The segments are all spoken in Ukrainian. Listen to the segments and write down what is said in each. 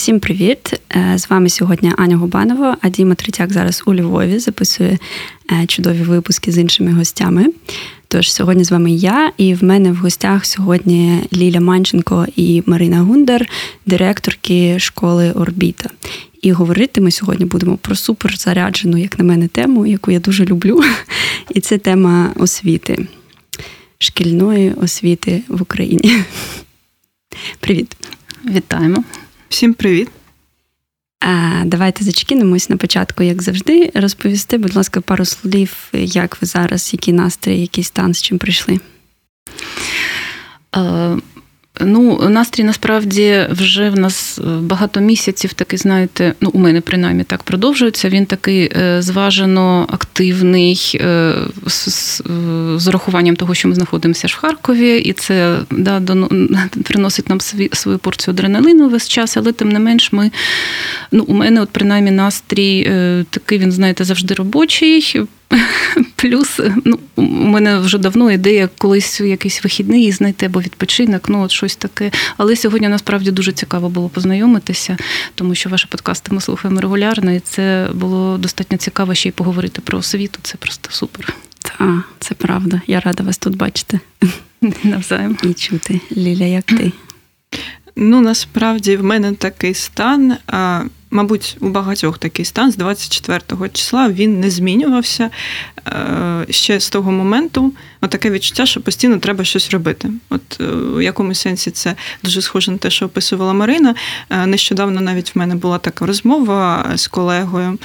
Всім привіт! Е, з вами сьогодні Аня Губанова, а Діма Третяк зараз у Львові записує е, чудові випуски з іншими гостями. Тож сьогодні з вами я, і в мене в гостях сьогодні Ліля Манченко і Марина Гундар, директорки школи Орбіта. І говорити ми сьогодні будемо про суперзаряджену, як на мене, тему, яку я дуже люблю. І це тема освіти, шкільної освіти в Україні. Привіт! Вітаємо! Всім привіт! Давайте зачекінемось на початку, як завжди. Розповісти, будь ласка, пару слів, як ви зараз, який настрій, який стан, з чим прийшли. Ну, настрій насправді вже в нас е, багато місяців такий, знаєте, ну у мене принаймні так продовжується. Він такий е, зважено активний е, з, з урахуванням того, що ми знаходимося ж в Харкові, і це да, приносить нам свій, свою порцію адреналину весь час, але тим не менш, ми ну, у мене, от принаймні, настрій такий, він, знаєте, завжди робочий. Плюс ну, у мене вже давно ідея колись якийсь вихідний знайти або відпочинок, ну от щось таке. Але сьогодні насправді дуже цікаво було познайомитися, тому що ваші подкасти ми слухаємо регулярно, і це було достатньо цікаво ще й поговорити про освіту. Це просто супер. Так, це правда. Я рада вас тут бачити. Навзаєм. І чути. Ліля, як ти? Ну, насправді в мене такий стан. Мабуть, у багатьох такий стан з 24 числа він не змінювався е, ще з того моменту. Таке відчуття, що постійно треба щось робити. От е, у якомусь сенсі це дуже схоже на те, що описувала Марина. Е, нещодавно навіть в мене була така розмова з колегою.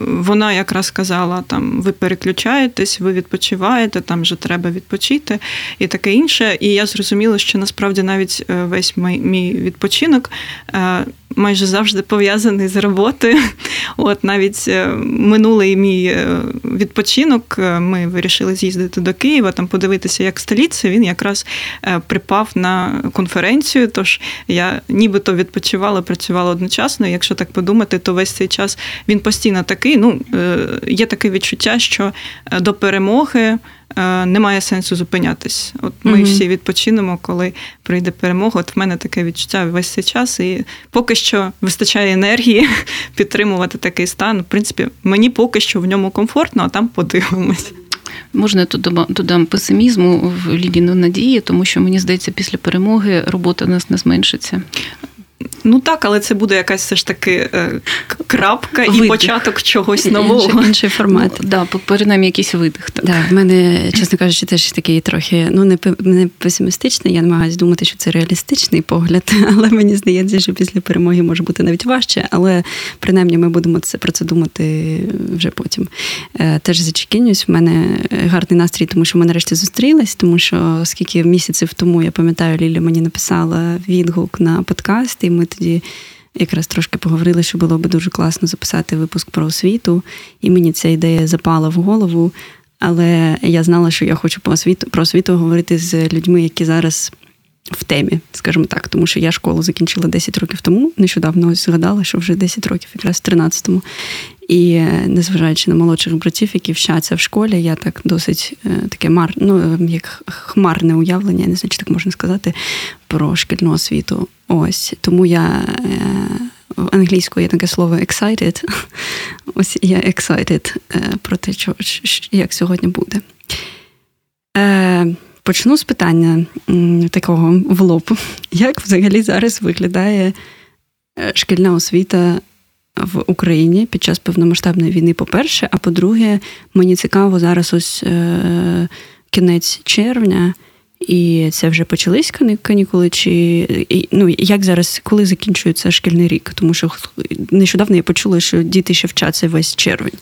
Вона якраз казала: там ви переключаєтесь, ви відпочиваєте, там вже треба відпочити і таке інше. І я зрозуміла, що насправді навіть весь мій відпочинок майже завжди пов'язаний з роботою. От навіть е, минулий мій е, відпочинок, е, ми вирішили з'їздити до Києва, там подивитися, як столиця. Він якраз припав на конференцію. Тож я нібито відпочивала, працювала одночасно. Якщо так подумати, то весь цей час він постійно такий. Ну є таке відчуття, що до перемоги. Е, немає сенсу зупинятись. От ми mm всі відпочинемо, коли прийде перемога. От в мене таке відчуття весь цей час, і поки що вистачає енергії підтримувати такий стан. В принципі, мені поки що в ньому комфортно, а там подивимось. Можна тут додам песимізму в Лідіну надії, тому що мені здається, після перемоги робота нас не зменшиться. Ну так, але це буде якась все ж таки е, крапка видих. і початок чогось нового. Інший, інший формат. Ну, да, принаймні якийсь видих. Так. Да, в мене, чесно кажучи, теж такий трохи ну не не песимістичний. Я намагаюся думати, що це реалістичний погляд, але мені здається, що після перемоги може бути навіть важче. Але принаймні ми будемо це про це думати вже потім. Е, теж зачекінюсь. В мене гарний настрій, тому що ми нарешті зустрілись, тому що скільки місяців тому я пам'ятаю, Ліля мені написала відгук на подкаст. і ми тоді якраз трошки поговорили, що було би дуже класно записати випуск про освіту, і мені ця ідея запала в голову. Але я знала, що я хочу про освіту, про освіту говорити з людьми, які зараз в темі, скажімо так, тому що я школу закінчила 10 років тому. Нещодавно ось згадала, що вже 10 років, якраз в 13-му. І е, незважаючи на молодших братів, які вчаться в школі, я так досить е, таке мар, ну як хмарне уявлення, не знаю, чи так можна сказати, про шкільну освіту. Ось тому я е, англійською є таке слово excited. Ось я excited про те, що, як сьогодні буде. Почну з питання такого в лоб. Як взагалі зараз виглядає шкільна освіта в Україні під час повномасштабної війни, по-перше, а по-друге, мені цікаво зараз ось е, кінець червня, і це вже почались канікули, чи ну як зараз, коли закінчується шкільний рік? Тому що нещодавно я почула, що діти ще вчаться весь червень.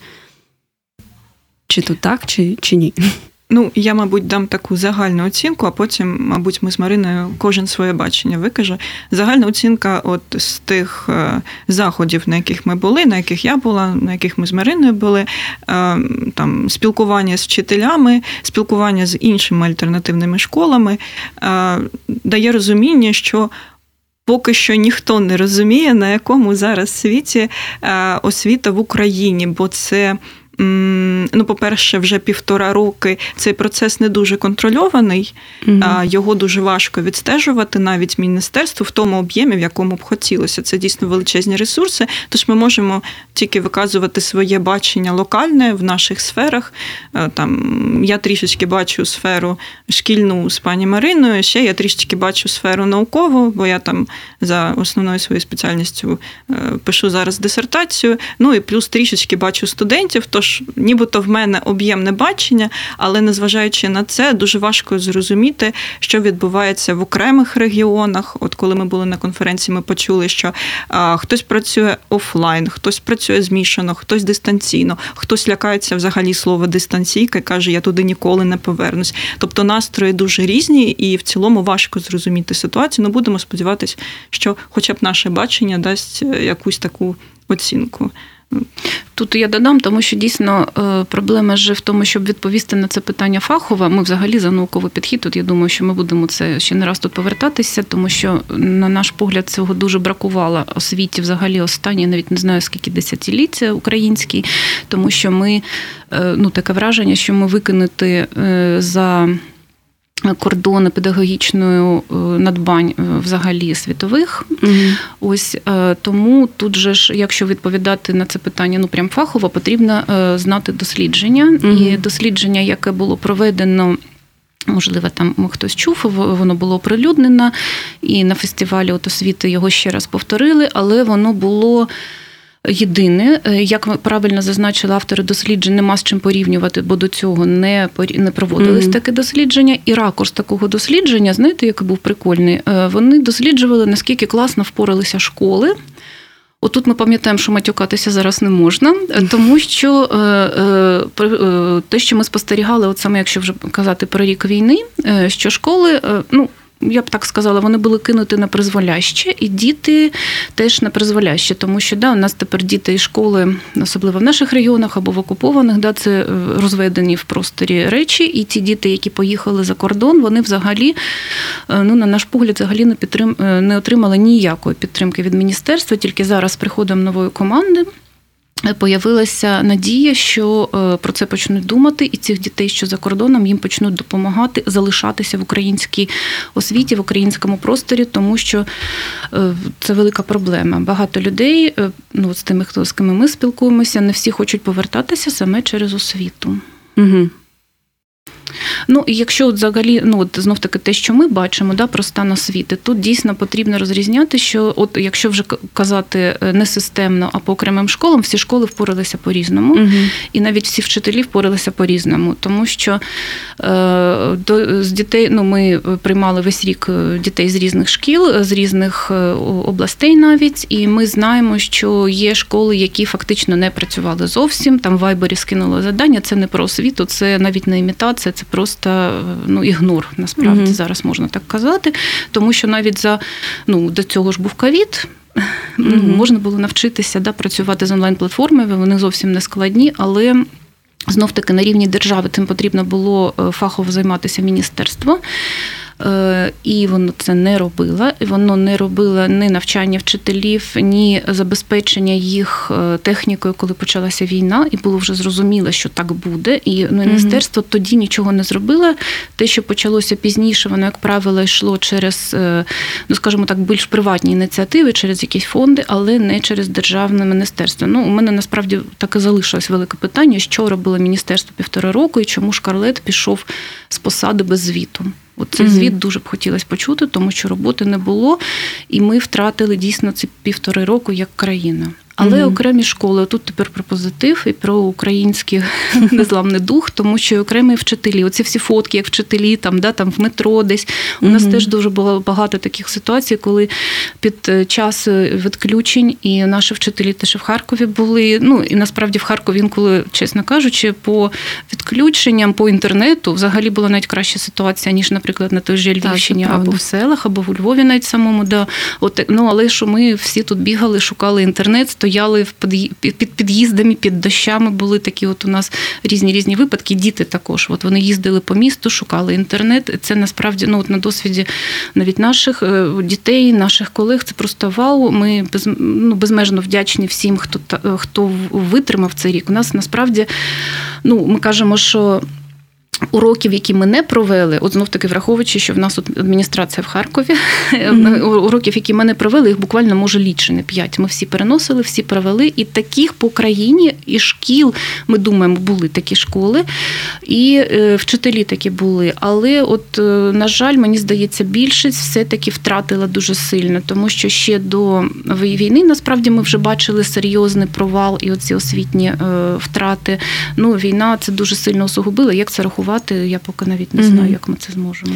Чи то так, чи, чи ні? Ну, я, мабуть, дам таку загальну оцінку, а потім, мабуть, ми з Мариною кожен своє бачення викаже. Загальна оцінка от з тих е, заходів, на яких ми були, на яких я була, на яких ми з Мариною були, е, там спілкування з вчителями, спілкування з іншими альтернативними школами, е, дає розуміння, що поки що ніхто не розуміє, на якому зараз світі освіта в Україні, бо це ну, по-перше, вже півтора роки цей процес не дуже контрольований, угу. його дуже важко відстежувати навіть міністерству в тому об'ємі, в якому б хотілося. Це дійсно величезні ресурси. Тож ми можемо тільки виказувати своє бачення локальне в наших сферах. Е, там я трішечки бачу сферу шкільну з пані Мариною. Ще я трішечки бачу сферу наукову, бо я там за основною своєю спеціальністю е, пишу зараз дисертацію. Ну і плюс трішечки бачу студентів. Тож Тож, нібито в мене об'ємне бачення, але незважаючи на це, дуже важко зрозуміти, що відбувається в окремих регіонах. От коли ми були на конференції, ми почули, що а, хтось працює офлайн, хтось працює змішано, хтось дистанційно, хтось лякається взагалі слова дистанційка і каже, я туди ніколи не повернусь. Тобто настрої дуже різні, і в цілому важко зрозуміти ситуацію. Ну будемо сподіватися, що, хоча б наше бачення дасть е, якусь таку оцінку. Тут я додам, тому що дійсно е, проблема ж в тому, щоб відповісти на це питання фахово. Ми взагалі за науковий підхід. Тут я думаю, що ми будемо це ще не раз тут повертатися, тому що на наш погляд цього дуже бракувало освіті взагалі останні, навіть не знаю скільки десятиліття українській, тому що ми е, ну таке враження, що ми викинути е, за кордони педагогічної е, надбань е, взагалі світових. Угу. Ось е, тому тут же ж, якщо відповідати на це питання, ну прям фахово, потрібно знати дослідження. Угу. І дослідження, яке було проведено. Можливо, там хтось чув, воно було оприлюднено, і на фестивалі от освіти його ще раз повторили, але воно було Єдине, е, як правильно зазначили автори досліджень, нема з чим порівнювати, бо до цього не не проводились mm-hmm. таке дослідження. І ракурс такого дослідження, знаєте, який був прикольний, е, вони досліджували, наскільки класно впоралися школи. Отут ми пам'ятаємо, що матюкатися зараз не можна, тому що те, що ми спостерігали, от саме якщо вже казати про рік війни, що школи, ну я б так сказала, вони були кинуті на призволяще, і діти теж на призволяще, тому що да, у нас тепер діти і школи, особливо в наших регіонах або в окупованих, да, це е, розведені в просторі речі. І ті діти, які поїхали за кордон, вони взагалі, е, ну на наш погляд, взагалі не підтрим... Е, не отримали ніякої підтримки від міністерства. Тільки зараз приходом нової команди. Появилася надія, що е, про це почнуть думати, і цих дітей, що за кордоном, їм почнуть допомагати залишатися в українській освіті, в українському просторі, тому що е, це велика проблема. Багато людей, е, ну з тими, хто з ким ми спілкуємося, не всі хочуть повертатися саме через освіту. Угу. Ну і якщо от взагалі, ну от знов таки те, що ми бачимо, да, про стан освіти, тут дійсно потрібно розрізняти, що от якщо вже казати е, не системно, а по окремим школам, всі школи впоралися по-різному, угу. і навіть всі вчителі впоралися по-різному, тому що е, до, з дітей ну, ми приймали весь рік е, дітей з різних шкіл, з різних е, областей навіть, і ми знаємо, що є школи, які фактично не працювали зовсім. Там в Вайбері скинули завдання, це не про освіту, це навіть не імітація це просто ну, ігнор, насправді угу. зараз можна так казати. Тому що навіть за ну, до цього ж був ковід. Угу. Можна було навчитися да, працювати з онлайн-платформами, вони зовсім не складні, але знов таки на рівні держави тим потрібно було е, фахово займатися міністерство. Е, і воно це не робило. Воно не робило ні навчання вчителів, ні забезпечення їх е, технікою, коли почалася війна, і було вже зрозуміло, що так буде. І міністерство mm тоді нічого не зробило. Те, що почалося пізніше, воно, як правило, йшло через, е, ну скажімо так, більш приватні ініціативи, через якісь фонди, але не через державне міністерство. Ну, у мене насправді так і залишилось велике питання, що робило міністерство півтора року і чому Шкарлет пішов з посади без звіту. От цей mm-hmm. звіт дуже б хотілося почути, тому що роботи не було, і ми втратили дійсно ці півтори року як країна. Але mm-hmm. окремі школи тут тепер про позитив і про український незламний дух, тому що окремі вчителі, оці всі фотки, як вчителі, там да там в метро, десь у mm-hmm. нас теж дуже було багато таких ситуацій, коли під е, час е, відключень і наші вчителі теж в Харкові були. Ну і насправді в Харкові інколи, чесно кажучи, по відключенням по інтернету взагалі була навіть краща ситуація, ніж, наприклад, на той же Львівщині так, або в селах, або в Львові навіть самому. Да. От, ну але що ми всі тут бігали, шукали інтернет стояли під під'їздами, під дощами. Були такі. От у нас різні різні випадки. Діти також. От вони їздили по місту, шукали інтернет. Це насправді ну от на досвіді навіть наших е, дітей, наших колег. Це просто вау. Ми без, ну, безмежно вдячні всім, хто хто витримав цей рік. У нас насправді ну ми кажемо, що. Уроків, які ми не провели, от знов таки враховуючи, що в нас адміністрація в Харкові, mm-hmm. уроків, які ми не провели, їх буквально може лічені п'ять. Ми всі переносили, всі провели. І таких по країні і шкіл, ми думаємо, були такі школи, і е, вчителі такі були. Але, от, е, на жаль, мені здається, більшість все-таки втратила дуже сильно, тому що ще до війни насправді ми вже бачили серйозний провал і оці освітні е, втрати. Ну, війна це дуже сильно осугубила. Як це рахувати? Працювати, я поки навіть не знаю, як ми це зможемо.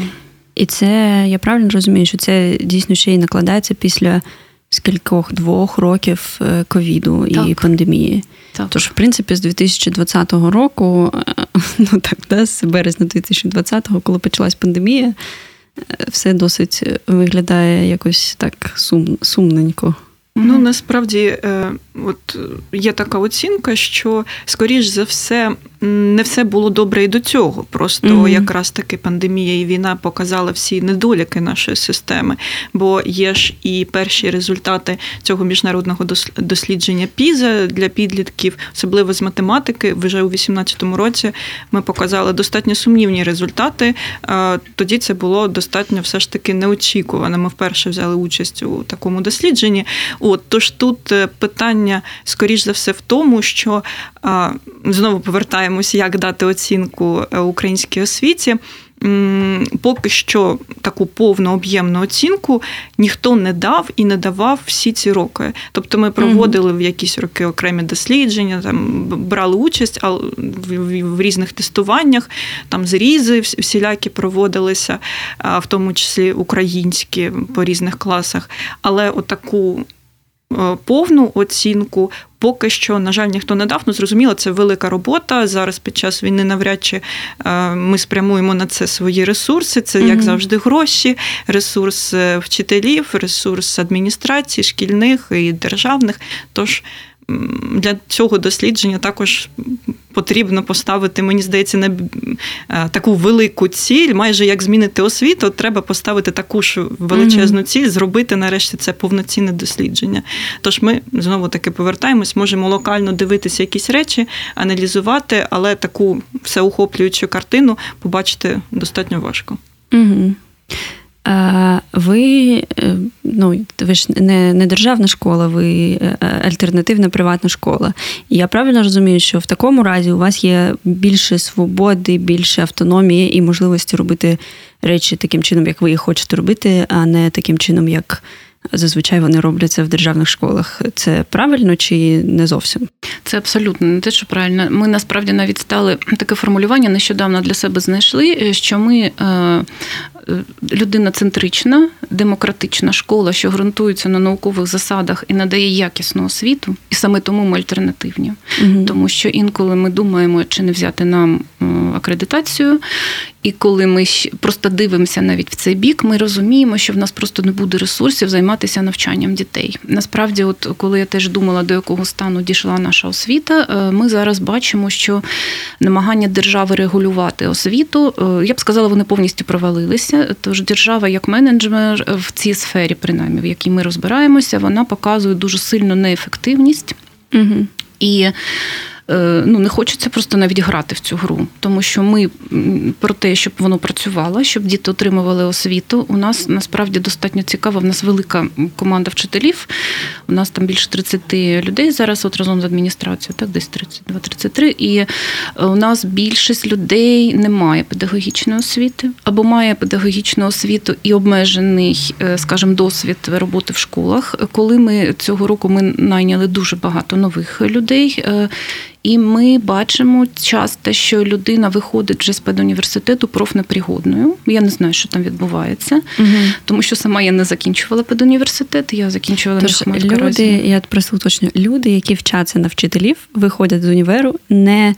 І це я правильно розумію, що це дійсно ще й накладається після скількох двох років е, ковіду і так. пандемії. Так. Тож, в принципі, з 2020 року, е, ну так, да, з березня 2020-го, коли почалась пандемія, е, все досить виглядає якось так сум, сумненько. Ну насправді, от є така оцінка, що скоріш за все не все було добре і до цього. Просто mm-hmm. якраз таки пандемія і війна показала всі недоліки нашої системи. Бо є ж і перші результати цього міжнародного дослідження ПІЗа для підлітків, особливо з математики. Вже у 2018 році ми показали достатньо сумнівні результати. Тоді це було достатньо все ж таки неочікувано. Ми вперше взяли участь у такому дослідженні. От тож тут е, питання скоріш за все в тому, що знову повертаємось, як дати оцінку е, українській освіті. Поки що таку повну об'ємну оцінку ніхто не дав і не давав всі ці роки. Тобто ми проводили в якісь роки окремі дослідження, там брали участь в різних тестуваннях, там зрізи всілякі проводилися, в тому числі українські по різних класах. Але отаку Е, повну оцінку. Поки що, на жаль, ніхто не дав. Ну, зрозуміло, це велика робота. Зараз під час війни навряд чи е, ми спрямуємо на це свої ресурси. Це, як mm-hmm. завжди, гроші, ресурс е, вчителів, ресурс адміністрації, шкільних і державних. Тож для цього дослідження також потрібно поставити, мені здається, на е, таку велику ціль, майже як змінити освіту, треба поставити таку ж величезну ціль, зробити нарешті це повноцінне дослідження. Тож ми знову таки повертаємось, можемо локально дивитися якісь речі, аналізувати, але таку всеохоплюючу картину побачити достатньо важко. Mm-hmm. Ви е, ну, ви ж не не державна школа, ви е, альтернативна приватна школа. І я правильно розумію, що в такому разі у вас є більше свободи, більше автономії і можливості робити речі таким чином, як ви їх хочете робити, а не таким чином, як. Зазвичай вони робляться в державних школах. Це правильно чи не зовсім? Це абсолютно не те, що правильно. Ми насправді навіть стали таке формулювання нещодавно для себе знайшли, що ми Е, людина-центрична, демократична школа, що ґрунтується на наукових засадах і надає якісну освіту, і саме тому ми альтернативні. Угу. Тому що інколи ми думаємо, чи не взяти нам е, акредитацію, і коли ми просто дивимося навіть в цей бік, ми розуміємо, що в нас просто не буде ресурсів займатися навчанням дітей. Насправді, от коли я теж думала, до якого стану дійшла наша освіта, е, ми зараз бачимо, що намагання держави регулювати освіту, я б сказала, вони повністю провалилися відбувається. Тож держава, як менеджмент в цій сфері, принаймні, в якій ми розбираємося, вона показує дуже сильну неефективність. Угу. І ну не хочеться просто навіть грати в цю гру, тому що ми про те, щоб воно працювало, щоб діти отримували освіту. У нас насправді достатньо цікаво. В нас велика команда вчителів. У нас там більше 30 людей зараз, от разом з адміністрацією, так десь 32-33. І е, у нас більшість людей не має педагогічної освіти або має педагогічну освіту і обмежений, е, скажімо, досвід роботи в школах. Коли ми цього року ми найняли дуже багато нових людей. І ми бачимо часто, що людина виходить вже з педуніверситету профнепригодною. Я не знаю, що там відбувається, угу. тому що сама я не закінчувала педуніверситет, я закінчувала Тож, люди. Я просто уточню, люди, які вчаться на вчителів, виходять з універу, не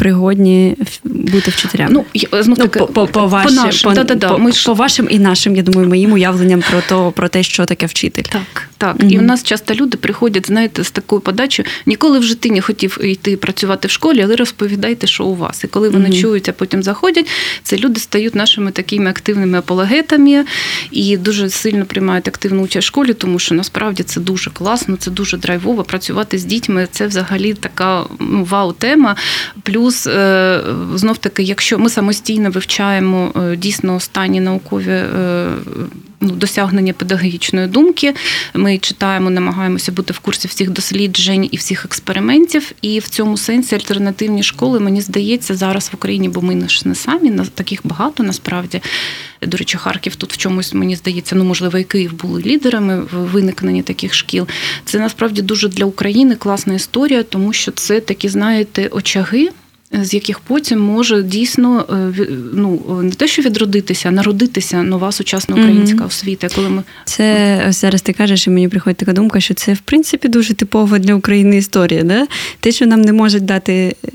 Пригодні бути вчителями. Ну, знов ну, по, по, по, нашим, по, по, по, по вашим і нашим, я думаю, моїм уявленням про то, про те, що таке вчитель. Так. Так, mm і в нас часто люди приходять, знаєте, з такою подачею. Ніколи в житті не хотів йти працювати в школі, але розповідайте, що у вас. І коли вони mm чують, а потім заходять, це люди стають нашими такими активними апологетами і дуже сильно приймають активну участь в школі, тому що насправді це дуже класно, це дуже драйвово. Працювати з дітьми це взагалі така ну, вау-тема. Плюс е, знов таки, якщо ми самостійно вивчаємо е, дійсно останні наукові е, ну, досягнення педагогічної думки. Ми читаємо, намагаємося бути в курсі всіх досліджень і всіх експериментів. І в цьому сенсі альтернативні школи, мені здається, зараз в Україні, бо ми ж не самі, таких багато насправді. До речі, Харків тут в чомусь, мені здається, ну можливо, і Київ були лідерами в виникненні таких шкіл. Це насправді дуже для України класна історія, тому що це такі, знаєте, очаги з яких потім може дійсно е, ну не те, що відродитися, а народитися нова сучасна українська mm-hmm. освіта. Коли ми це ось зараз ти кажеш, і мені приходить така думка, що це в принципі дуже типова для України історія. Да? Те, що нам не можуть дати е,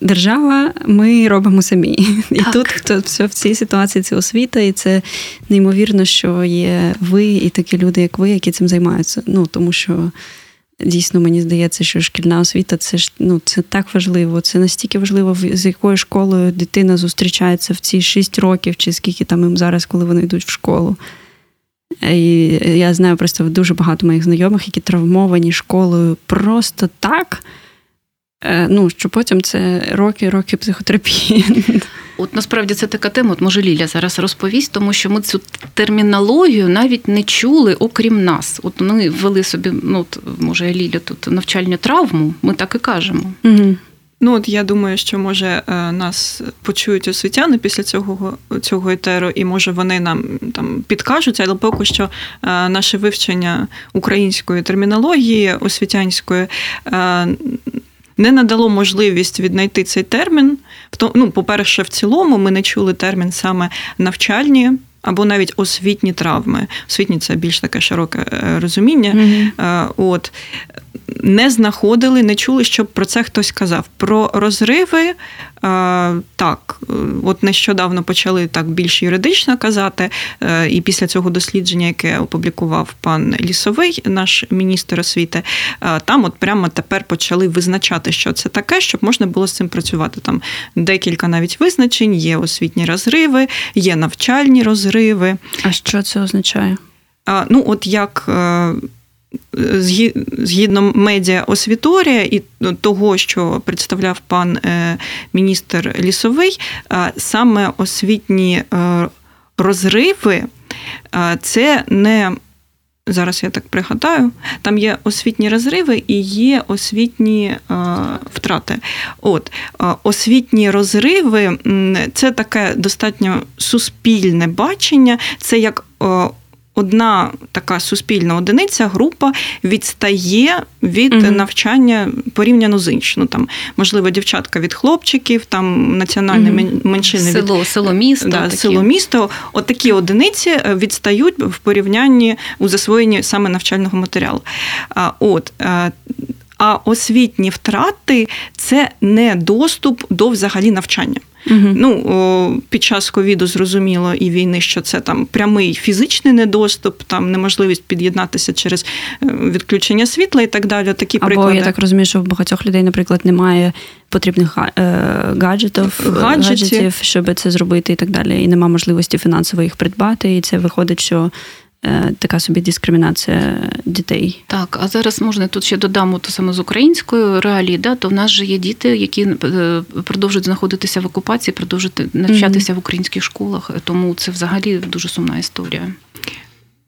держава, ми робимо самі. Так. І тут то, все в цій ситуації це освіта, і це неймовірно, що є ви і такі люди, як ви, які цим займаються. Ну тому що. Дійсно, мені здається, що шкільна освіта це ж ну це так важливо. Це настільки важливо, з якою школою дитина зустрічається в ці 6 років, чи скільки там їм зараз, коли вони йдуть в школу. І я знаю просто дуже багато моїх знайомих, які травмовані школою просто так. Е, ну, що потім це роки-роки психотерапії. От насправді це така тема, от може Ліля зараз розповість, тому що ми цю термінологію навіть не чули, окрім нас. От ми ввели собі, ну от, може Ліля тут навчальну травму, ми так і кажемо. Угу. Ну, от я думаю, що може е, нас почують освітяни після цього цього етеру, і може вони нам там підкажуть, але поки що е, наше вивчення української термінології освітянської не надало можливість віднайти цей термін. Ну, По-перше, в цілому ми не чули термін саме навчальні. Або навіть освітні травми. Освітні це більш таке широке е, розуміння. Mm-hmm. От не знаходили, не чули, щоб про це хтось казав. Про розриви так, от нещодавно почали так більш юридично казати, е, і після цього дослідження, яке опублікував пан Лісовий, наш міністр освіти, е, там от прямо тепер почали визначати, що це таке, щоб можна було з цим працювати. Там декілька навіть визначень, є освітні розриви, є навчальні розриви. А що це означає? Ну, от як е, згідно медіа освіторія і того, що представляв пан е, міністр лісовий, е, саме освітні е, розриви це не. Зараз я так пригадаю, там є освітні розриви і є освітні втрати. От освітні розриви це таке достатньо суспільне бачення, це як одна така суспільна одиниця, група відстає від угу. навчання порівняно з іншим. Ну, там, Можливо, дівчатка від хлопчиків, там національні угу. меншини село, від село місто. Да, село місто. От такі одиниці е, відстають в порівнянні у засвоєнні саме навчального матеріалу. От, е, а освітні втрати це не доступ до взагалі навчання. Угу. Ну під час ковіду зрозуміло і війни, що це там прямий фізичний недоступ, там неможливість під'єднатися через е, відключення світла і так далі. Такі Або, приклади. я так розумію, що в багатьох людей, наприклад, немає потрібних е, гаджетів, гаджетів, щоб це зробити, і так далі. І немає можливості фінансово їх придбати. І це виходить, що Е, така собі дискримінація дітей. Так, а зараз можна тут ще додамо то саме з українською реалії, да, то в нас же є діти, які е, продовжують знаходитися в окупації, продовжують навчатися mm-hmm. в українських школах, тому це взагалі дуже сумна історія.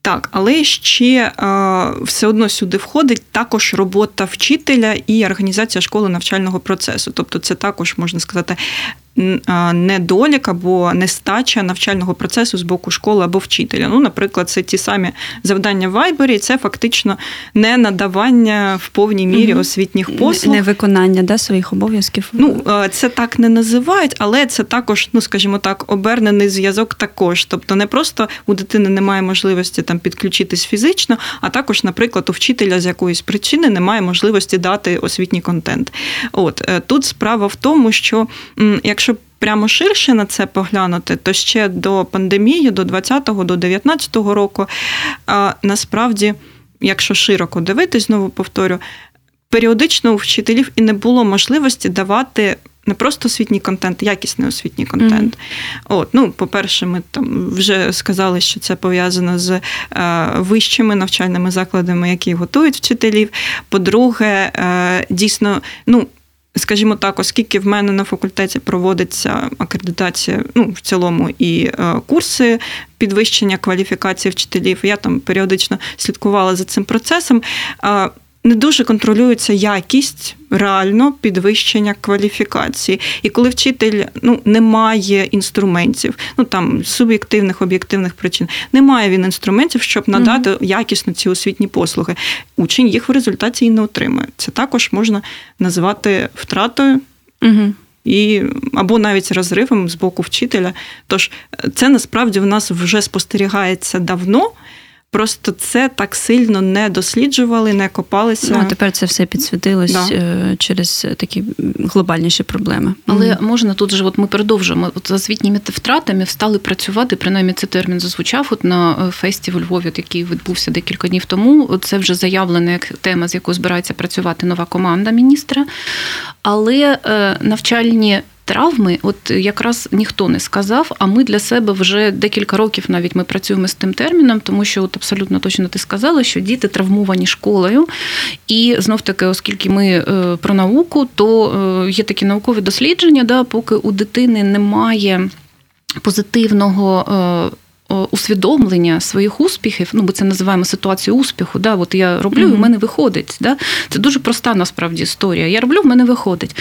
Так, але ще е, все одно сюди входить також робота вчителя і організація школи навчального процесу. Тобто, це також можна сказати недолік або нестача навчального процесу з боку школи або вчителя. Ну, наприклад, це ті самі завдання в Вайбері, це фактично не надавання в повній мірі угу. освітніх послуг. Невиконання да, своїх обов'язків. Ну, це так не називають, але це також, ну скажімо так, обернений зв'язок також. Тобто, не просто у дитини немає можливості там підключитись фізично, а також, наприклад, у вчителя з якоїсь причини немає можливості дати освітній контент. От е, тут справа в тому, що якщо прямо ширше на це поглянути, то ще до пандемії, до 20-го, до 19-го року, насправді якщо широко дивитись, знову повторю, періодично у вчителів і не було можливості давати. Не просто освітній контент, якісний освітній контент. Mm-hmm. От, ну, По-перше, ми там вже сказали, що це пов'язано з е, вищими навчальними закладами, які готують вчителів. По-друге, е, дійсно, ну, скажімо так, оскільки в мене на факультеті проводиться акредитація, ну, в цілому, і е, курси підвищення кваліфікації вчителів, я там періодично слідкувала за цим процесом. Е, не дуже контролюється якість реально підвищення кваліфікації. І коли вчитель ну, не має інструментів, ну там суб'єктивних, об'єктивних причин, немає він інструментів, щоб надати угу. якісно ці освітні послуги. Учень їх в результаті і не отримує. Це також можна назвати втратою. Угу. І або навіть розривом з боку вчителя. Тож це насправді в нас вже спостерігається давно. Просто це так сильно не досліджували, не копалися. Ну, а тепер це все підсвітилось да. Е, через такі глобальніші проблеми. Але mm можна тут же, от ми продовжуємо от з освітніми втратами встали працювати. Принаймні цей термін зазвучав от на е, фесті в Львові, який відбувся декілька днів тому. Це вже заявлена як тема, з якою збирається працювати нова команда міністра. Але е, навчальні травми, от якраз ніхто не сказав. А ми для себе вже декілька років навіть ми працюємо з тим терміном, тому що от абсолютно точно ти сказала, що діти травмовані школою. І знов таки, оскільки ми е, про науку, то е, є такі наукові дослідження, да, поки у дитини немає позитивного. Е, усвідомлення своїх успіхів, ну ми це називаємо ситуацію успіху. Да, От я роблю, mm-hmm. і в мене виходить. Да? Це дуже проста насправді історія. Я роблю, в мене виходить.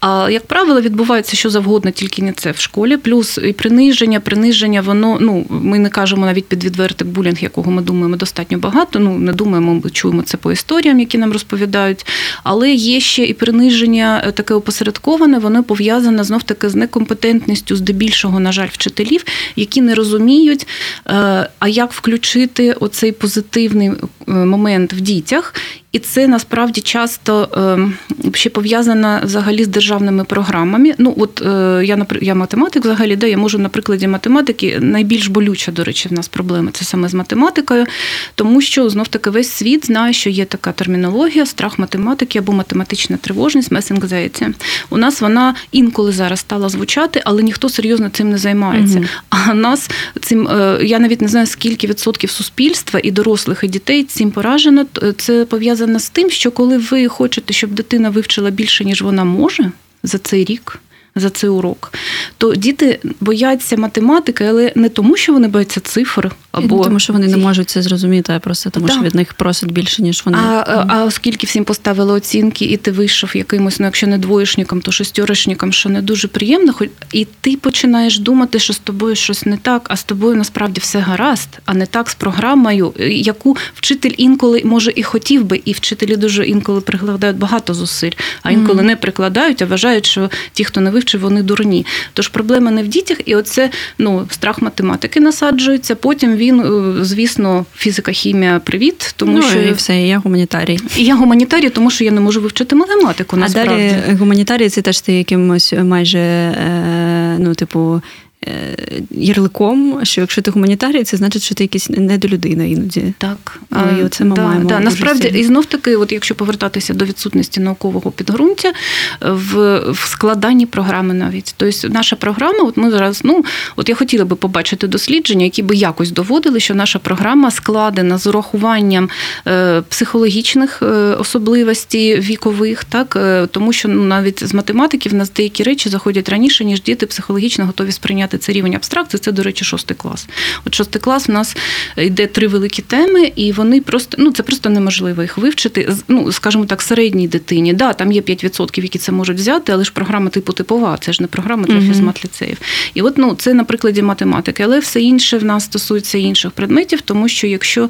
А як правило, відбувається що завгодно, тільки не це в школі. Плюс і приниження, приниження, воно ну ми не кажемо навіть під відвертий булінг, якого ми думаємо достатньо багато. Ну не думаємо, ми чуємо це по історіям, які нам розповідають. Але є ще і приниження е, таке опосередковане, воно пов'язане знов таки з некомпетентністю, здебільшого, на жаль, вчителів, які не розуміють. Е, а як включити оцей позитивний е, момент в дітях і це насправді часто е, ще пов'язано взагалі з державними програмами. Ну, от е, я я математик взагалі, де я можу на прикладі математики найбільш болюча, до речі, в нас проблема це саме з математикою, тому що знов таки весь світ знає, що є така термінологія, страх математики або математична тривожність, месенкзається. У нас вона інколи зараз стала звучати, але ніхто серйозно цим не займається. Угу. А нас цим е, я навіть не знаю, скільки відсотків суспільства і дорослих, і дітей цим поражено. Це пов'язано пов'язана з тим, що коли ви хочете, щоб дитина вивчила більше, ніж вона може за цей рік за цей урок, то діти бояться математики, але не тому, що вони бояться цифр, або тому, що вони не можуть це зрозуміти, а просто тому, да. що від них просять більше, ніж вони. А а оскільки всім поставили оцінки, і ти вийшов якимось, ну якщо не двоєшником, то шестерочником, що не дуже приємно, хоч і ти починаєш думати, що з тобою щось не так, а з тобою насправді все гаразд, а не так з програмою, яку вчитель інколи може і хотів би, і вчителі дуже інколи прикладають багато зусиль, а інколи mm. не прикладають, а вважають, що ті, хто не вивчив, чи вони дурні. Тож проблема не в дітях, і оце ну, страх математики насаджується. Потім він, е, звісно, фізика, хімія, привіт, тому ну, що і все, я гуманітарій. І я гуманітарій, тому що я не можу вивчити математику. насправді. А далі гуманітарій це теж ти якимось майже е, ну, типу. Е, ярликом, що якщо ти гуманітарій, це значить, що ти якийсь недолюдина іноді. Так. А, і оце ми да, маємо. Да, Насправді, і знов таки, от якщо повертатися до відсутності наукового підґрунтя в в складанні програми навіть. Тобто наша програма, от ми зараз, ну от я хотіла би побачити дослідження, які би якось доводили, що наша програма складена з урахуванням е, психологічних е, особливостей вікових, так тому що ну, навіть з математики в нас деякі речі заходять раніше, ніж діти психологічно готові сприйняти сказати, це рівень абстракції, це, до речі, шостий клас. От шостий клас у нас йде три великі теми, і вони просто ну це просто неможливо їх вивчити. Ну, скажімо так, середній дитині. Да, там є 5%, які це можуть взяти, але ж програма типу типова, це ж не програма для фізмат-ліцеїв. І от ну це на прикладі математики, але все інше в нас стосується інших предметів, тому що якщо.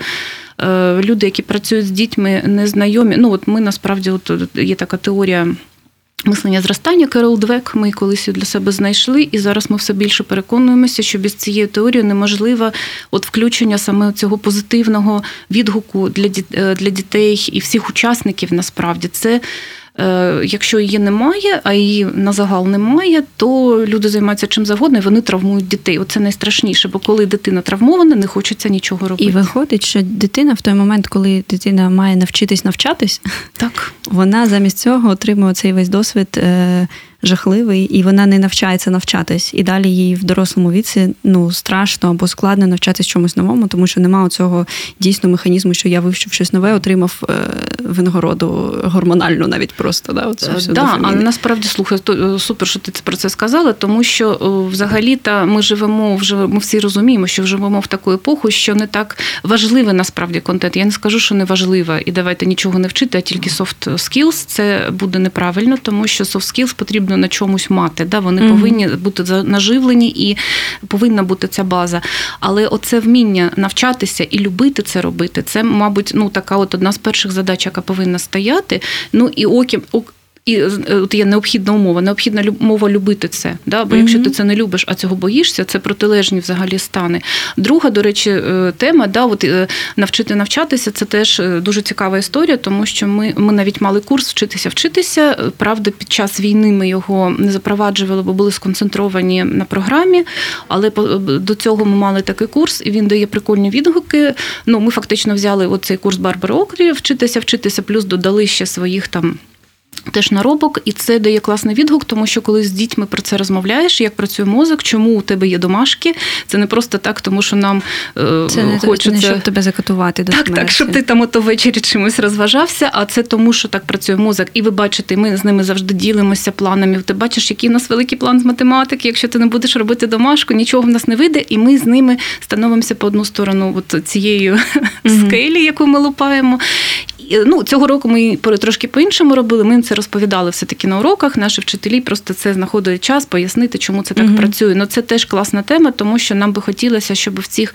Е, люди, які працюють з дітьми, не знайомі. Ну от ми насправді от є така теорія Мислення зростання Керол Двек ми колись для себе знайшли, і зараз ми все більше переконуємося, що без цієї теорії неможливе от включення саме цього позитивного відгуку для е, для дітей і всіх учасників. Насправді це якщо її немає, а її на загал немає, то люди займаються чим завгодно і вони травмують дітей. Оце найстрашніше, бо коли дитина травмована, не хочеться нічого робити. І виходить, що дитина в той момент, коли дитина має навчитись навчатись, так вона замість цього отримує цей весь досвід е, жахливий, і вона не навчається навчатись. І далі їй в дорослому віці ну страшно або складно навчатись чомусь новому, тому що немає цього дійсно механізму, що я вивчив щось нове, отримав е, винагороду гормональну, навіть просто да, оце все да, але насправді слухай, то супер, що ти про це сказала, тому що взагалі та ми живемо вже. Ми всі розуміємо, що живемо в таку епоху, що не так важливий насправді контент. Я не скажу, що не важлива, і давайте нічого не вчити, а тільки soft skills. Це буде неправильно, тому що soft skills потрібно на чомусь мати. Да? Вони mm-hmm. повинні бути наживлені і повинна бути ця база. Але оце вміння навчатися і любити це робити, це, мабуть, ну така от одна з перших задач, яка повинна стояти. Ну і окрім і е, от є необхідна умова, необхідна мова любити це. Да? Бо mm-hmm. якщо ти це не любиш, а цього боїшся, це протилежні взагалі стани. Друга, до речі, е, тема да, от е, навчити навчатися це теж дуже цікава історія, тому що ми ми навіть мали курс вчитися вчитися. Правда, під час війни ми його не запроваджували, бо були сконцентровані на програмі. Але до цього ми мали такий курс, і він дає прикольні відгуки. Ну, Ми фактично взяли оцей курс Барбари Окрі, вчитися, вчитися, плюс додали ще своїх там. Теж наробок, і це дає класний відгук, тому що коли з дітьми про це розмовляєш, як працює мозок, чому у тебе є домашки, це не просто так, тому що нам е, це не хочеться... не щоб тебе закатувати до так, так, щоб ти там ото ввечері чимось розважався. А це тому, що так працює мозок. І ви бачите, ми з ними завжди ділимося планами. Ти бачиш, який у нас великий план з математики. Якщо ти не будеш робити домашку, нічого в нас не вийде, і ми з ними становимося по одну сторону от цієї mm-hmm. скелі, яку ми лупаємо ну, Цього року ми трошки по-іншому робили. Ми їм це розповідали все-таки на уроках. Наші вчителі просто це знаходили час пояснити, чому це так mm працює. Ну це теж класна тема, тому що нам би хотілося, щоб в цих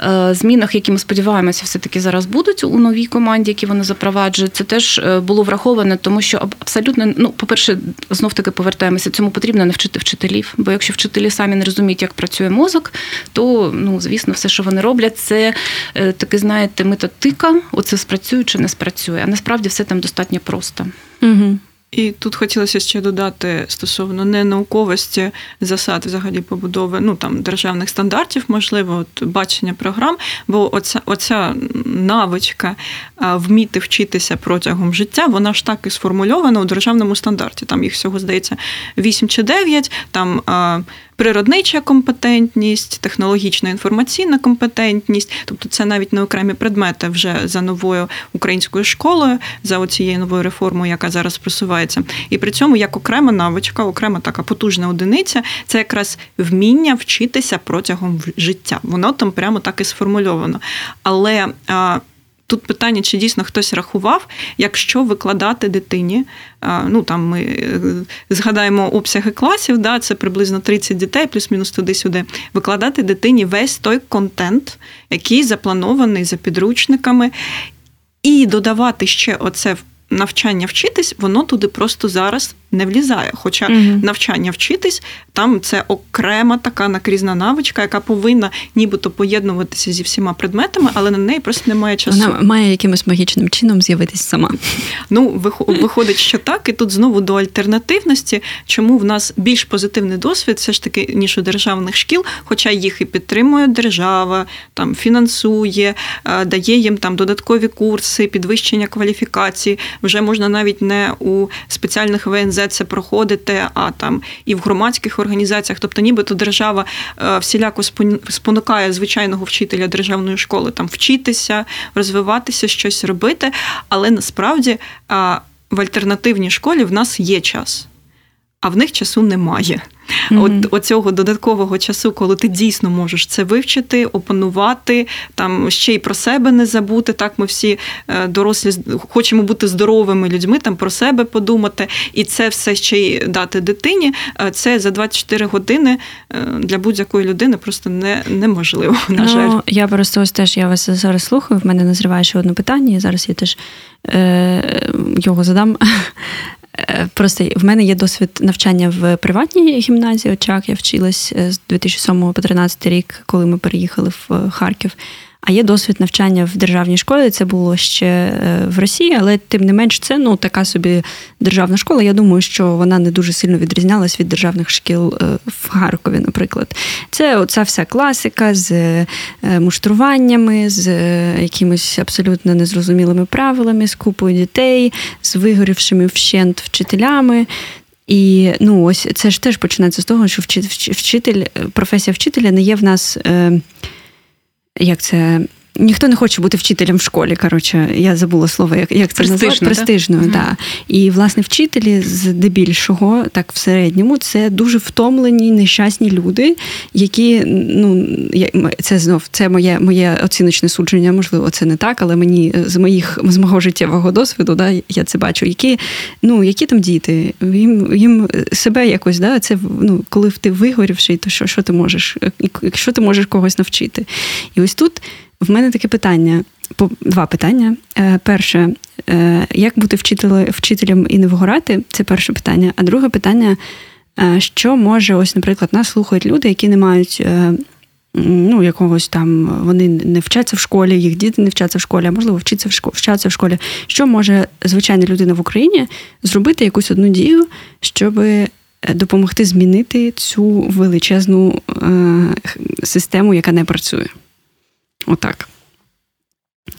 е, змінах, які ми сподіваємося, все-таки зараз будуть у новій команді, які вони запроваджують, це теж е, було враховано, тому що абсолютно, ну, по-перше, знов таки повертаємося. Цьому потрібно не вчити вчителів. Бо якщо вчителі самі не розуміють, як працює мозок, то ну, звісно, все, що вони роблять, це е, таке, знаєте, методика, оце спрацює чи не не спрацює. А насправді все там достатньо просто. Угу. І тут хотілося ще додати стосовно ненауковості засад взагалі побудови ну там державних стандартів, можливо, от бачення програм. Бо оця оця навичка вміти вчитися протягом життя, вона ж так і сформульована у державному стандарті. Там їх всього здається 8 чи 9, там природнича компетентність, технологічна інформаційна компетентність, тобто це навіть не окремі предмети вже за новою українською школою, за цією новою реформою, яка зараз просувається. І при цьому як окрема навичка, окрема така потужна одиниця, це якраз вміння вчитися протягом життя. Воно там прямо так і сформульовано. Але Тут питання, чи дійсно хтось рахував, якщо викладати дитині, ну там ми е, згадаємо обсяги класів, да, це приблизно 30 дітей, плюс-мінус туди-сюди, викладати дитині весь той контент, який запланований за підручниками, і додавати ще оце навчання вчитись, воно туди просто зараз не влізає. Хоча угу. навчання вчитись, там це окрема така накрізна навичка, яка повинна нібито поєднуватися зі всіма предметами, але на неї просто немає часу. Вона має якимось магічним чином з'явитись сама. Ну, виходить, що так, і тут знову до альтернативності, чому в нас більш позитивний досвід, все ж таки, ніж у державних шкіл, хоча їх і підтримує держава, там фінансує, е, дає їм там додаткові курси, підвищення кваліфікації. Вже можна навіть не у спеціальних ВНЗ це проходити, а там і в громадських організаціях. Тобто, нібито держава е, всіляко спонукає звичайного вчителя державної школи там вчитися, розвиватися, щось робити. Але насправді в альтернативній школі в нас є час, а в них часу немає. Mm-hmm. От оцього додаткового часу, коли ти дійсно можеш це вивчити, опанувати, там ще й про себе не забути. Так, ми всі е, дорослі хочемо бути здоровими людьми, там про себе подумати, і це все ще й дати дитині. Е, це за 24 години е, для будь-якої людини просто не, неможливо. На ну, жаль, я просто ось теж я вас зараз слухаю. В мене назріває ще одне питання. і Зараз я теж е, його задам. Е, просто в мене є досвід навчання в приватній гімназії очак. Я вчилась е, з 2007 по 2013 рік, коли ми переїхали в е, Харків. А є досвід навчання в державній школі. Це було ще е, в Росії, але тим не менш, це ну така собі державна школа. Я думаю, що вона не дуже сильно відрізнялась від державних шкіл е, в Харкові, наприклад. Це оця вся класика з е, муштруваннями, з якимись абсолютно незрозумілими правилами, з купою дітей, з вигорівшими вщент вчителями. І ну ось це ж теж починається з того, що вчитель, професія вчителя не є в нас. Як це Ніхто не хоче бути вчителем в школі. Коротше, я забула слово, як як це назвати? престижною. Так? Да. І власне вчителі здебільшого, так в середньому, це дуже втомлені, нещасні люди, які ну це знов це моє моє оціночне судження. Можливо, це не так, але мені з моїх з мого життєвого досвіду, да, я це бачу. Які ну які там діти? Їм їм себе якось, да, це ну коли ти вигорівший, то що що ти можеш? Якщо ти можеш когось навчити? І ось тут. В мене таке питання, два питання. Е, перше, е, як бути вчителем і не вигорати? Це перше питання. А друге питання, е, що може, ось, наприклад, нас слухають люди, які не мають. Ну, якогось там вони не вчаться в школі, їх діти не вчаться в школі, а можливо, вчаться в школі, вчаться в школі. Що може звичайна людина в Україні зробити якусь одну дію, щоб допомогти змінити цю величезну систему, яка не працює? Отак.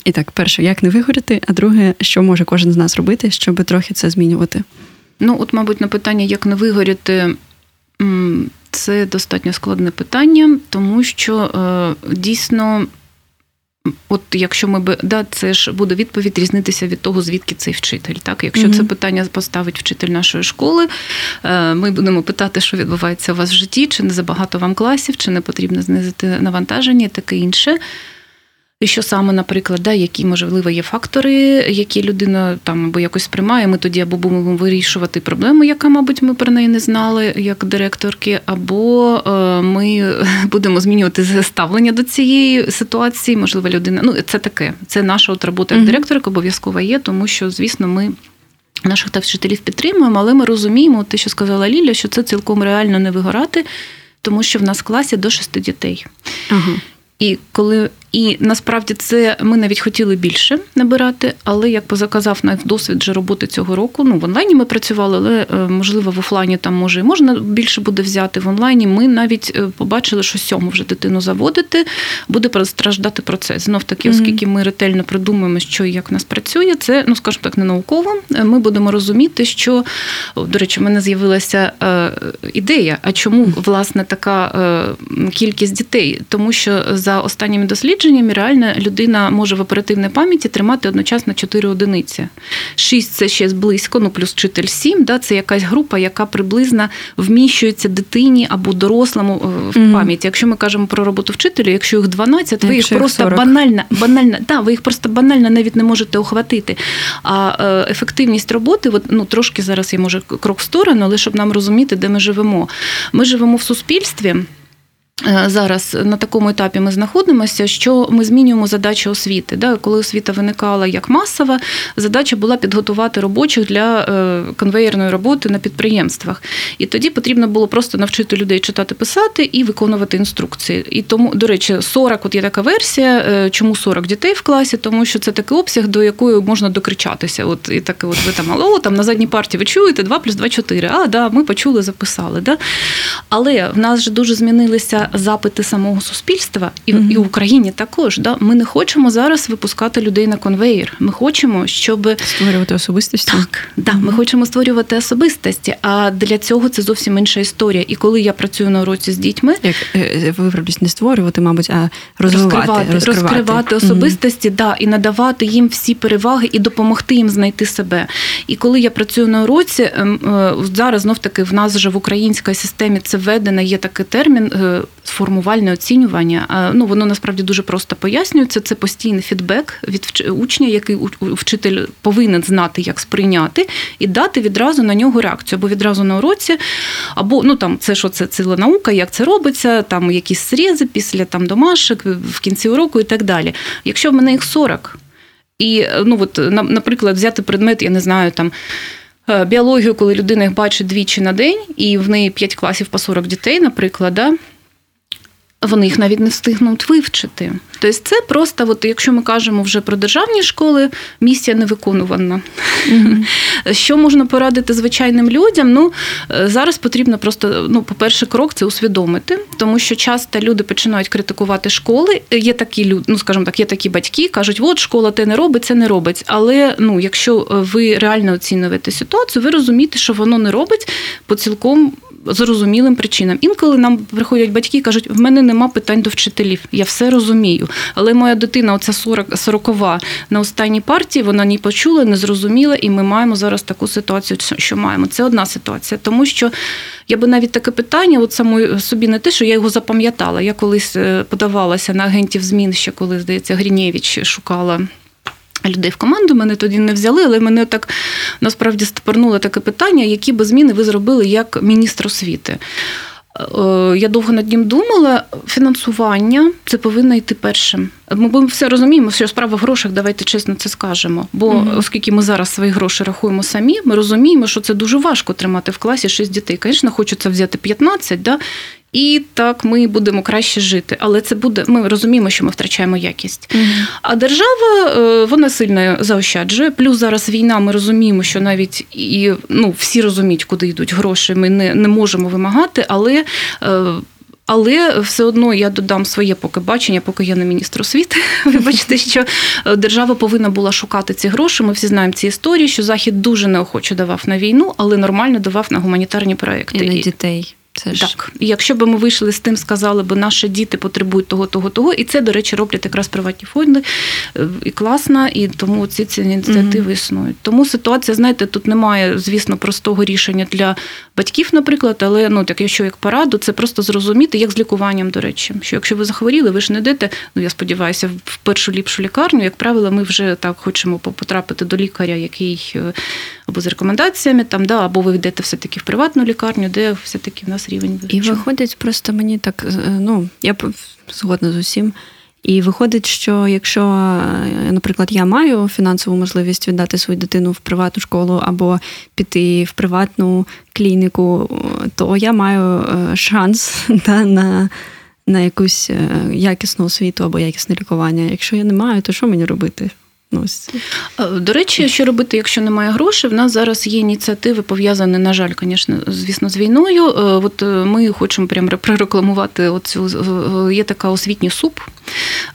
І так, перше, як не вигоріти, а друге, що може кожен з нас робити, щоб трохи це змінювати? Ну, от, мабуть, на питання, як не вигоріти, це достатньо складне питання, тому що е, дійсно. От якщо ми би да, це ж буде відповідь різнитися від того, звідки цей вчитель. Так, якщо mm-hmm. це питання поставить вчитель нашої школи, е, ми будемо питати, що відбувається у вас в житті, чи не забагато вам класів, чи не потрібно знизити навантаження, і таке інше. І що саме, наприклад, да, які можливо є фактори, які людина там або якось сприймає, ми тоді або будемо вирішувати проблему, яка, мабуть, ми про неї не знали, як директорки, або е, ми будемо змінювати ставлення до цієї ситуації. Можливо, людина. Ну, це таке. Це наша от робота як директорка обов'язково є, тому що, звісно, ми. Наших та вчителів підтримуємо, але ми розуміємо, те, що сказала Ліля, що це цілком реально не вигорати, тому що в нас в класі до шести дітей. Ага. І коли і насправді це ми навіть хотіли більше набирати, але як позаказав на досвід вже роботи цього року. Ну в онлайні ми працювали, але е, можливо в офлайні там може і можна більше буде взяти. В онлайні ми навіть е, побачили, що сьому вже дитину заводити, буде страждати процес. Знов таки, оскільки ми ретельно придумуємо, що і як в нас працює, це ну скажімо так, не науково. Е, ми будемо розуміти, що до речі, в мене з'явилася ідея. А чому власне така кількість дітей? Тому що за останніми дослідженнями дослідженнями реально людина може в оперативній пам'яті тримати одночасно 4 одиниці. 6 – це ще близько, ну плюс вчитель 7, да, це якась група, яка приблизно вміщується дитині або дорослому е, в пам'яті. Якщо ми кажемо про роботу вчителя, якщо їх 12, ви їх просто 40. банально, банально, да, ви їх просто банально навіть не можете охватити. А е, ефективність роботи, от, ну трошки зараз я може крок в сторону, але щоб нам розуміти, де ми живемо. Ми живемо в суспільстві. Е, зараз на такому етапі ми знаходимося, що ми змінюємо задачі освіти. Да? Коли освіта виникала як масова, задача була підготувати робочих для е, конвеєрної роботи на підприємствах. І тоді потрібно було просто навчити людей читати, писати і виконувати інструкції. І тому, до речі, 40, от є така версія. Е, чому 40 дітей в класі? Тому що це такий обсяг, до якої можна докричатися. От і таке, от ви там алло, там на задній парті ви чуєте 2 плюс 2 – 4. А, да, ми почули, записали. Да? Але в нас вже дуже змінилися запити самого суспільства, і mm-hmm. і в Україні також. Да? Ми не хочемо зараз випускати людей на конвеєр. Ми хочемо, щоб створювати особистості. Так, да, mm-hmm. ми хочемо створювати особистості. А для цього це зовсім інша історія. І коли я працюю на уроці з дітьми, як е, е, не створювати, мабуть, а розвивати, розкривати, розкривати, розкривати особистості, mm-hmm. да, і надавати їм всі переваги і допомогти їм знайти себе. І коли я працюю на уроці, ем, е, зараз знов таки в нас вже в українській системі це введено, є такий термін формувальне оцінювання. Ну воно насправді дуже просто пояснюється. Це постійний фідбек від учня, який вчитель повинен знати, як сприйняти, і дати відразу на нього реакцію, або відразу на уроці, або ну там це що це ціла наука, як це робиться, там якісь срізи після там домашок в кінці уроку і так далі. Якщо в мене їх 40, і ну от, наприклад, взяти предмет, я не знаю, там. Е, біологію, коли людина їх бачить двічі на день, і в неї 5 класів по 40 дітей, наприклад, да, вони їх навіть не встигнуть вивчити. Тобто, це просто, от, якщо ми кажемо вже про державні школи, місія не виконувана. Mm-hmm. Що можна порадити звичайним людям? Ну е, зараз потрібно просто, ну, по-перше, крок це усвідомити, тому що часто люди починають критикувати школи. Є такі люди, ну скажімо так, є такі батьки, кажуть, от школа те не робить, це не робить. Але ну, якщо ви реально оцінюєте ситуацію, ви розумієте, що воно не робить по цілком зрозумілим причинам. Інколи нам приходять батьки і кажуть, в мене нема питань до вчителів, я все розумію. Але моя дитина, оця 40, 40 на останній партії, вона не почула, не зрозуміла, і ми маємо зараз таку ситуацію, що маємо. Це одна ситуація, тому що. Я би навіть таке питання, от самої собі не те, що я його запам'ятала. Я колись е, подавалася на агентів змін, ще коли, здається, Грінєвич шукала людей в команду. Мене тоді не взяли, але мене так насправді стопорнуло таке питання, які би зміни ви зробили як міністр освіти. Е, я довго над ним думала. Фінансування це повинно йти першим. Ми все розуміємо, що справа в грошах, давайте чесно це скажемо. Бо mm оскільки ми зараз свої гроші рахуємо самі, ми розуміємо, що це дуже важко тримати в класі 6 дітей. Звісно, хочеться взяти 15, да? І так ми будемо краще жити. Але це буде, ми розуміємо, що ми втрачаємо якість. Угу. А держава е, вона сильно заощаджує. Плюс зараз війна. Ми розуміємо, що навіть і ну всі розуміють, куди йдуть гроші. Ми не, не можемо вимагати, але. Е, але все одно я додам своє поки бачення, поки я не міністр освіти. Вибачте, що е, держава повинна була шукати ці гроші. Ми всі знаємо ці історії, що захід дуже неохоче давав на війну, але нормально давав на гуманітарні проекти і на дітей. Це ж так. І якщо б ми вийшли з тим, сказали б, наші діти потребують того, того, того, і це, до речі, роблять якраз приватні фонди е, і класно, і тому ці ці ініціативи mm-hmm. існують. Тому ситуація, знаєте, тут немає, звісно, простого рішення для батьків, наприклад, але ну так, якщо як пораду, це просто зрозуміти, як з лікуванням, до речі, що якщо ви захворіли, ви ж не йдете, ну я сподіваюся, в першу ліпшу лікарню. Як правило, ми вже так хочемо потрапити до лікаря, який е, або з рекомендаціями, там да, або ви йдете все таки в приватну лікарню, де все таки в нас рівень вивчення. І виходить, просто мені так, е, ну, я згодна з усім. І виходить, що якщо, е, наприклад, я маю фінансову можливість віддати свою дитину в приватну школу або піти в приватну клініку, то я маю е, шанс да, на на якусь якісну освіту або якісне лікування. Якщо я не маю, то що мені робити? Е, До речі, що робити, якщо немає грошей, в нас зараз є ініціативи пов'язані, на жаль, звісно, звісно, з війною. Е, от е, ми хочемо прямо прорекламувати оцю є така освітній суп.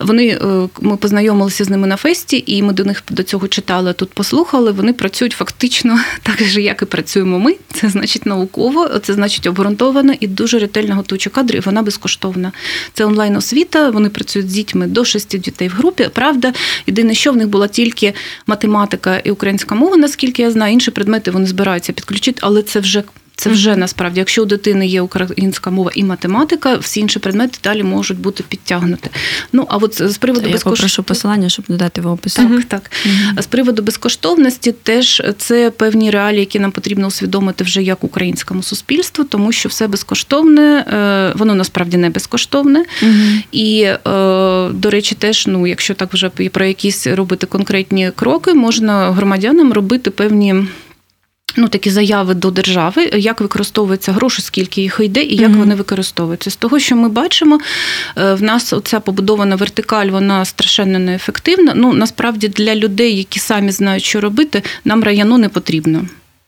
Вони ми познайомилися з ними на фесті, і ми до них до цього читали тут. Послухали. Вони працюють фактично так же, як і працюємо ми. Це значить науково, це значить обґрунтовано і дуже ретельно готуючи кадри. і Вона безкоштовна. Це онлайн освіта. Вони працюють з дітьми до шести дітей в групі. Правда, єдине, що в них була тільки математика і українська мова, наскільки я знаю. Інші предмети вони збираються підключити, але це вже це вже насправді, якщо у дитини є українська мова і математика, всі інші предмети далі можуть бути підтягнуті. Ну а от з приводу безкоштовності... Я попрошу посилання, щоб додати в опис. Так, так. Угу. З приводу безкоштовності, теж це певні реалії, які нам потрібно усвідомити вже як українському суспільству, тому що все безкоштовне, е, воно насправді не безкоштовне. Угу. І, е, до речі, теж, ну, якщо так вже про якісь робити конкретні кроки, можна громадянам робити певні. Ну, такі заяви до держави, як використовуються гроші, скільки їх йде, і як mm-hmm. вони використовуються. З того, що ми бачимо, е, в нас оця побудована вертикаль, вона страшенно неефективна. Ну, насправді для людей, які самі знають, що робити, нам району не потрібно.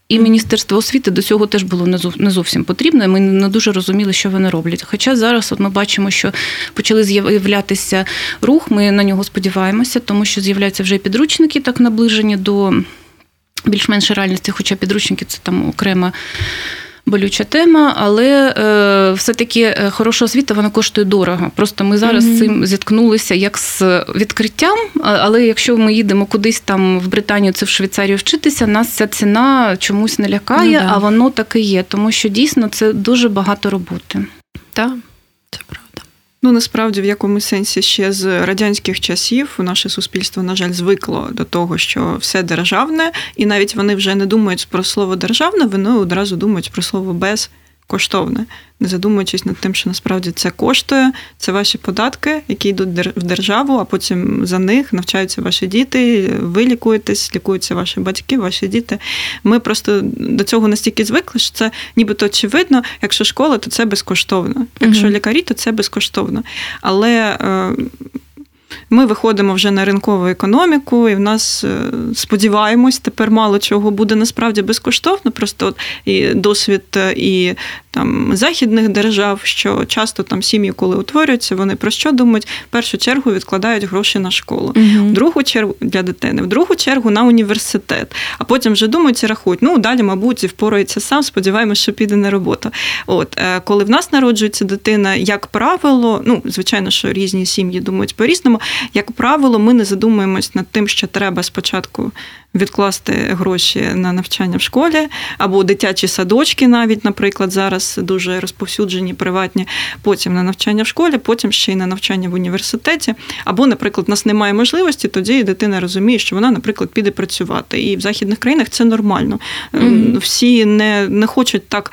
І Міністерство освіти до цього теж було не зовсім потрібно. Ми не дуже розуміли, що вони роблять. Хоча зараз от ми бачимо, що почали з'являтися рух. Ми на нього сподіваємося, тому що з'являються вже підручники так наближені до більш-менш реальності, хоча підручники це там окрема. Болюча тема, але е, все-таки е, хороша освіта вона коштує дорого. Просто ми зараз mm-hmm. з цим зіткнулися як з відкриттям. Але якщо ми їдемо кудись там в Британію, це в Швейцарію вчитися, нас ця ціна чомусь не лякає, ну, да. а воно так і є, тому що дійсно це дуже багато роботи. Так, це правда. Ну насправді в якомусь сенсі ще з радянських часів наше суспільство, на жаль, звикло до того, що все державне, і навіть вони вже не думають про слово державне, вони одразу думають про слово без. Коштовне, не задумуючись над тим, що насправді це коштує, це ваші податки, які йдуть в державу, а потім за них навчаються ваші діти, ви лікуєтесь, лікуються ваші батьки, ваші діти. Ми просто до цього настільки звикли, що це нібито очевидно, якщо школа, то це безкоштовно. Якщо лікарі, то це безкоштовно. Але е, ми виходимо вже на ринкову економіку, і в нас е, сподіваємось, тепер мало чого буде насправді безкоштовно. Просто от і досвід е, і там західних держав, що часто там сім'ї, коли утворюються, вони про що думають? В першу чергу відкладають гроші на школу, угу. в другу чергу для дитини, в другу чергу на університет. А потім вже думають і рахують. Ну далі, мабуть, впорається сам. Сподіваємось, що піде на роботу. От е, коли в нас народжується дитина, як правило, ну звичайно, що різні сім'ї думають по різному. Як правило, ми не задумуємось над тим, що треба спочатку відкласти гроші на навчання в школі, або дитячі садочки, навіть, наприклад, зараз дуже розповсюджені, приватні, потім на навчання в школі, потім ще й на навчання в університеті. Або, наприклад, у нас немає можливості, тоді дитина розуміє, що вона, наприклад, піде працювати. І в західних країнах це нормально. Mm-hmm. Всі не не хочуть так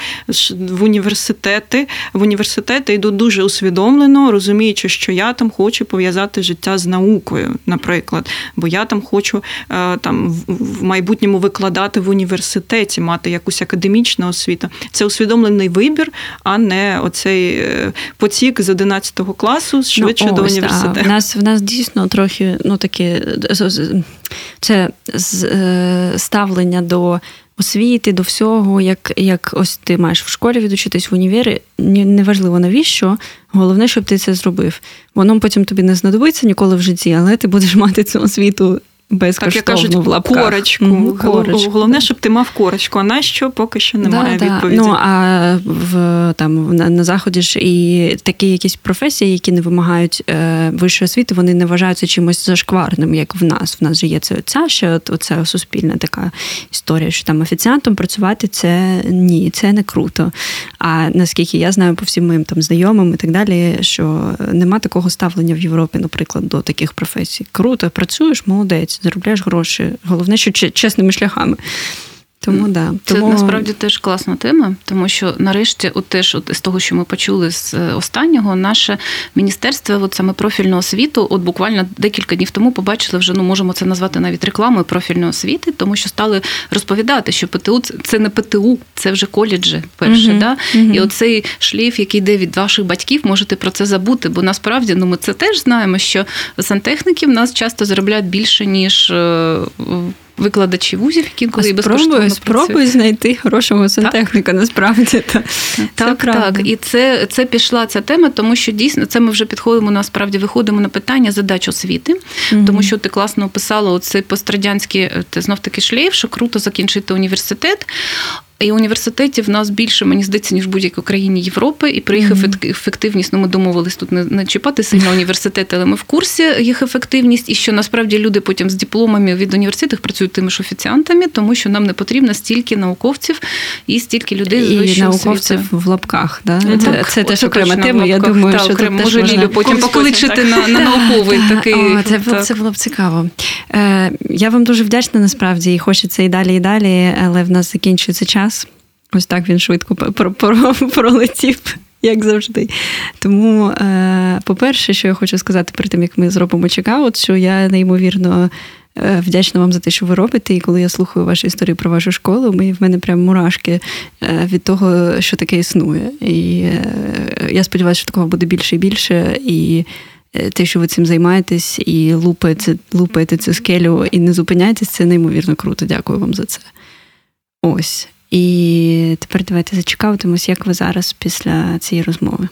в університети. В університети йдуть дуже усвідомлено, розуміючи, що я там хочу пов'язати життя з наукою, наприклад, бо я там хочу е, там в майбутньому викладати в університеті, мати якусь академічну освіту. Це усвідомлений вибір, а не оцей е, потік з 11 класу швидше ну, ось, до університету. В нас в нас дійсно трохи ну таке це е, ставлення до. Освіти до всього, як як ось ти маєш в школі відучитись в універі, неважливо навіщо. Головне, щоб ти це зробив. Воно потім тобі не знадобиться ніколи в житті, але ти будеш мати цю освіту безкоштовно так, кажуть, в корочку. Mm-hmm, корочку. Головне, щоб ти мав корочку, а на що поки що немає да, відповіді. Ну а в там на, на заході ж і такі якісь професії, які не вимагають е, вищої освіти, вони не вважаються чимось зашкварним, як в нас. В нас же є це ця ще оця суспільна така історія, що там офіціантом працювати це ні, це не круто. А наскільки я знаю по всім моїм там знайомим і так далі, що нема такого ставлення в Європі, наприклад, до таких професій. Круто, працюєш, молодець заробляєш гроші. Головне, що чесними шляхами. Тому да. Це тому... насправді теж класна тема, тому що нарешті, от теж от з того, що ми почули з е, останнього, наше міністерство, от саме профільного освіту, от буквально декілька днів тому побачили вже, ну можемо це назвати навіть рекламою профільної освіти, тому що стали розповідати, що ПТУ це не ПТУ, це вже коледжі перше. Uh-huh. Да? Uh-huh. І оцей шлейф, який йде від ваших батьків, можете про це забути. Бо насправді ну ми це теж знаємо, що сантехніки в нас часто заробляють більше ніж е, викладачі вузів, які коли і безкоштовно спробуй знайти хорошого сантехніка. Насправді так, так, так. І це це пішла ця тема, тому що дійсно це ми вже підходимо насправді виходимо на питання задач освіти, mm тому що ти класно описала оцей пострадянський знов таки шлейф, що круто закінчити університет. І університетів в нас більше, мені здається, ніж в будь-якій країні Європи. І про їх ефективність, ну ми домовились тут не, не чіпати сильно університети, але ми в курсі їх ефективність, і що насправді люди потім з дипломами від університетів працюють тими ж офіціантами, тому що нам не потрібно стільки науковців і стільки людей з науковців в лапках. Да? Ну, це це теж окрема тема. Я думаю, так, що окремо, тут може Лілю потім покличити на на науковий такий. О, Це так. це було б цікаво. Е, Я вам дуже вдячна насправді і хочеться і далі, і далі, але в нас закінчується час. Ось так він швидко пролетів, як завжди. Тому, е, по-перше, що я хочу сказати перед тим, як ми зробимо чекаут, що я неймовірно е, вдячна вам за те, що ви робите. І коли я слухаю ваші історії про вашу школу, в мене прям мурашки е, від того, що таке існує. І я сподіваюся, що такого буде більше і більше. І те, що ви цим займаєтесь, і лупаєте, лупаєте цю скелю і не зупиняєтесь, це неймовірно круто. Дякую вам за це. Ось. І тепер давайте зацікавитимось, як ви зараз після цієї розмови.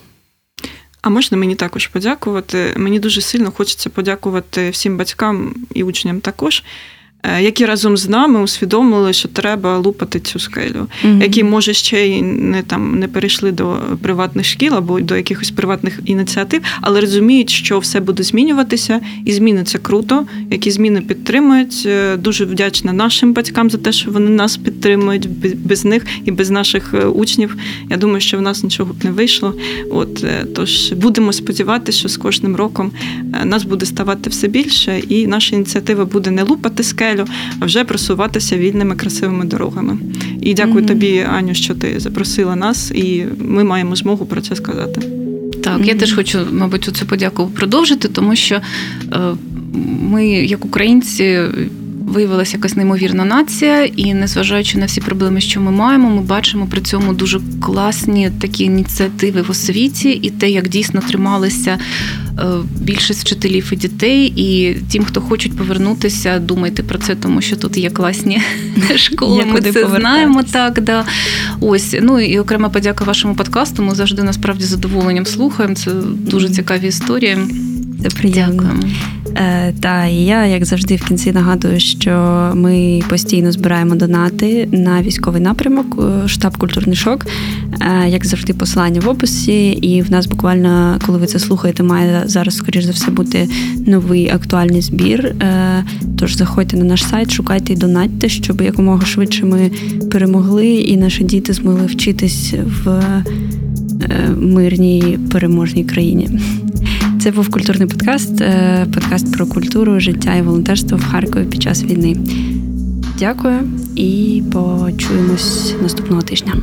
А можна мені також подякувати? Мені дуже сильно хочеться подякувати всім батькам і учням також. Е, які разом з нами усвідомили, що треба лупати цю скелю, mm-hmm. які може ще й не там не перейшли до приватних шкіл або до якихось приватних ініціатив, але розуміють, що все буде змінюватися, і зміниться круто. Які зміни підтримують. Е, дуже вдячна нашим батькам за те, що вони нас підтримують без них і без наших е, учнів. Я думаю, що в нас нічого б не вийшло. От тож будемо сподіватися, що з кожним роком нас буде ставати все більше, і наша ініціатива буде не лупати скелю, скелю, а вже просуватися вільними красивими дорогами. І дякую mm-hmm. тобі, Аню, що ти запросила нас, і ми маємо змогу про це сказати. Так, mm-hmm. я теж хочу, мабуть, цю подяку продовжити, тому що е, ми, як українці, виявилася якась неймовірна нація, і незважаючи на всі проблеми, що ми маємо, ми бачимо при цьому дуже класні такі ініціативи в освіті, і те, як дійсно трималися е, більшість вчителів і дітей. І тим, хто хочуть повернутися, думайте про це, тому що тут є класні школи. Ми це знаємо. Так, да. Ось ну і окрема подяка вашому подкасту. Ми завжди насправді задоволенням слухаємо. Це дуже цікаві історії. Це приємно. Дякуємо. Е, Та і я, як завжди, в кінці нагадую, що ми постійно збираємо донати на військовий напрямок, е, штаб культурний шок. Е, як завжди, посилання в описі. І в нас буквально, коли ви це слухаєте, має зараз, скоріш за все, бути новий актуальний збір. Е, Тож заходьте на наш сайт, шукайте і донатьте, щоб якомога швидше ми перемогли, і наші діти змогли вчитись в е, мирній переможній країні. Це був культурний подкаст, е, подкаст про культуру, життя і волонтерство в Харкові під час війни. Дякую і почуємось наступного тижня.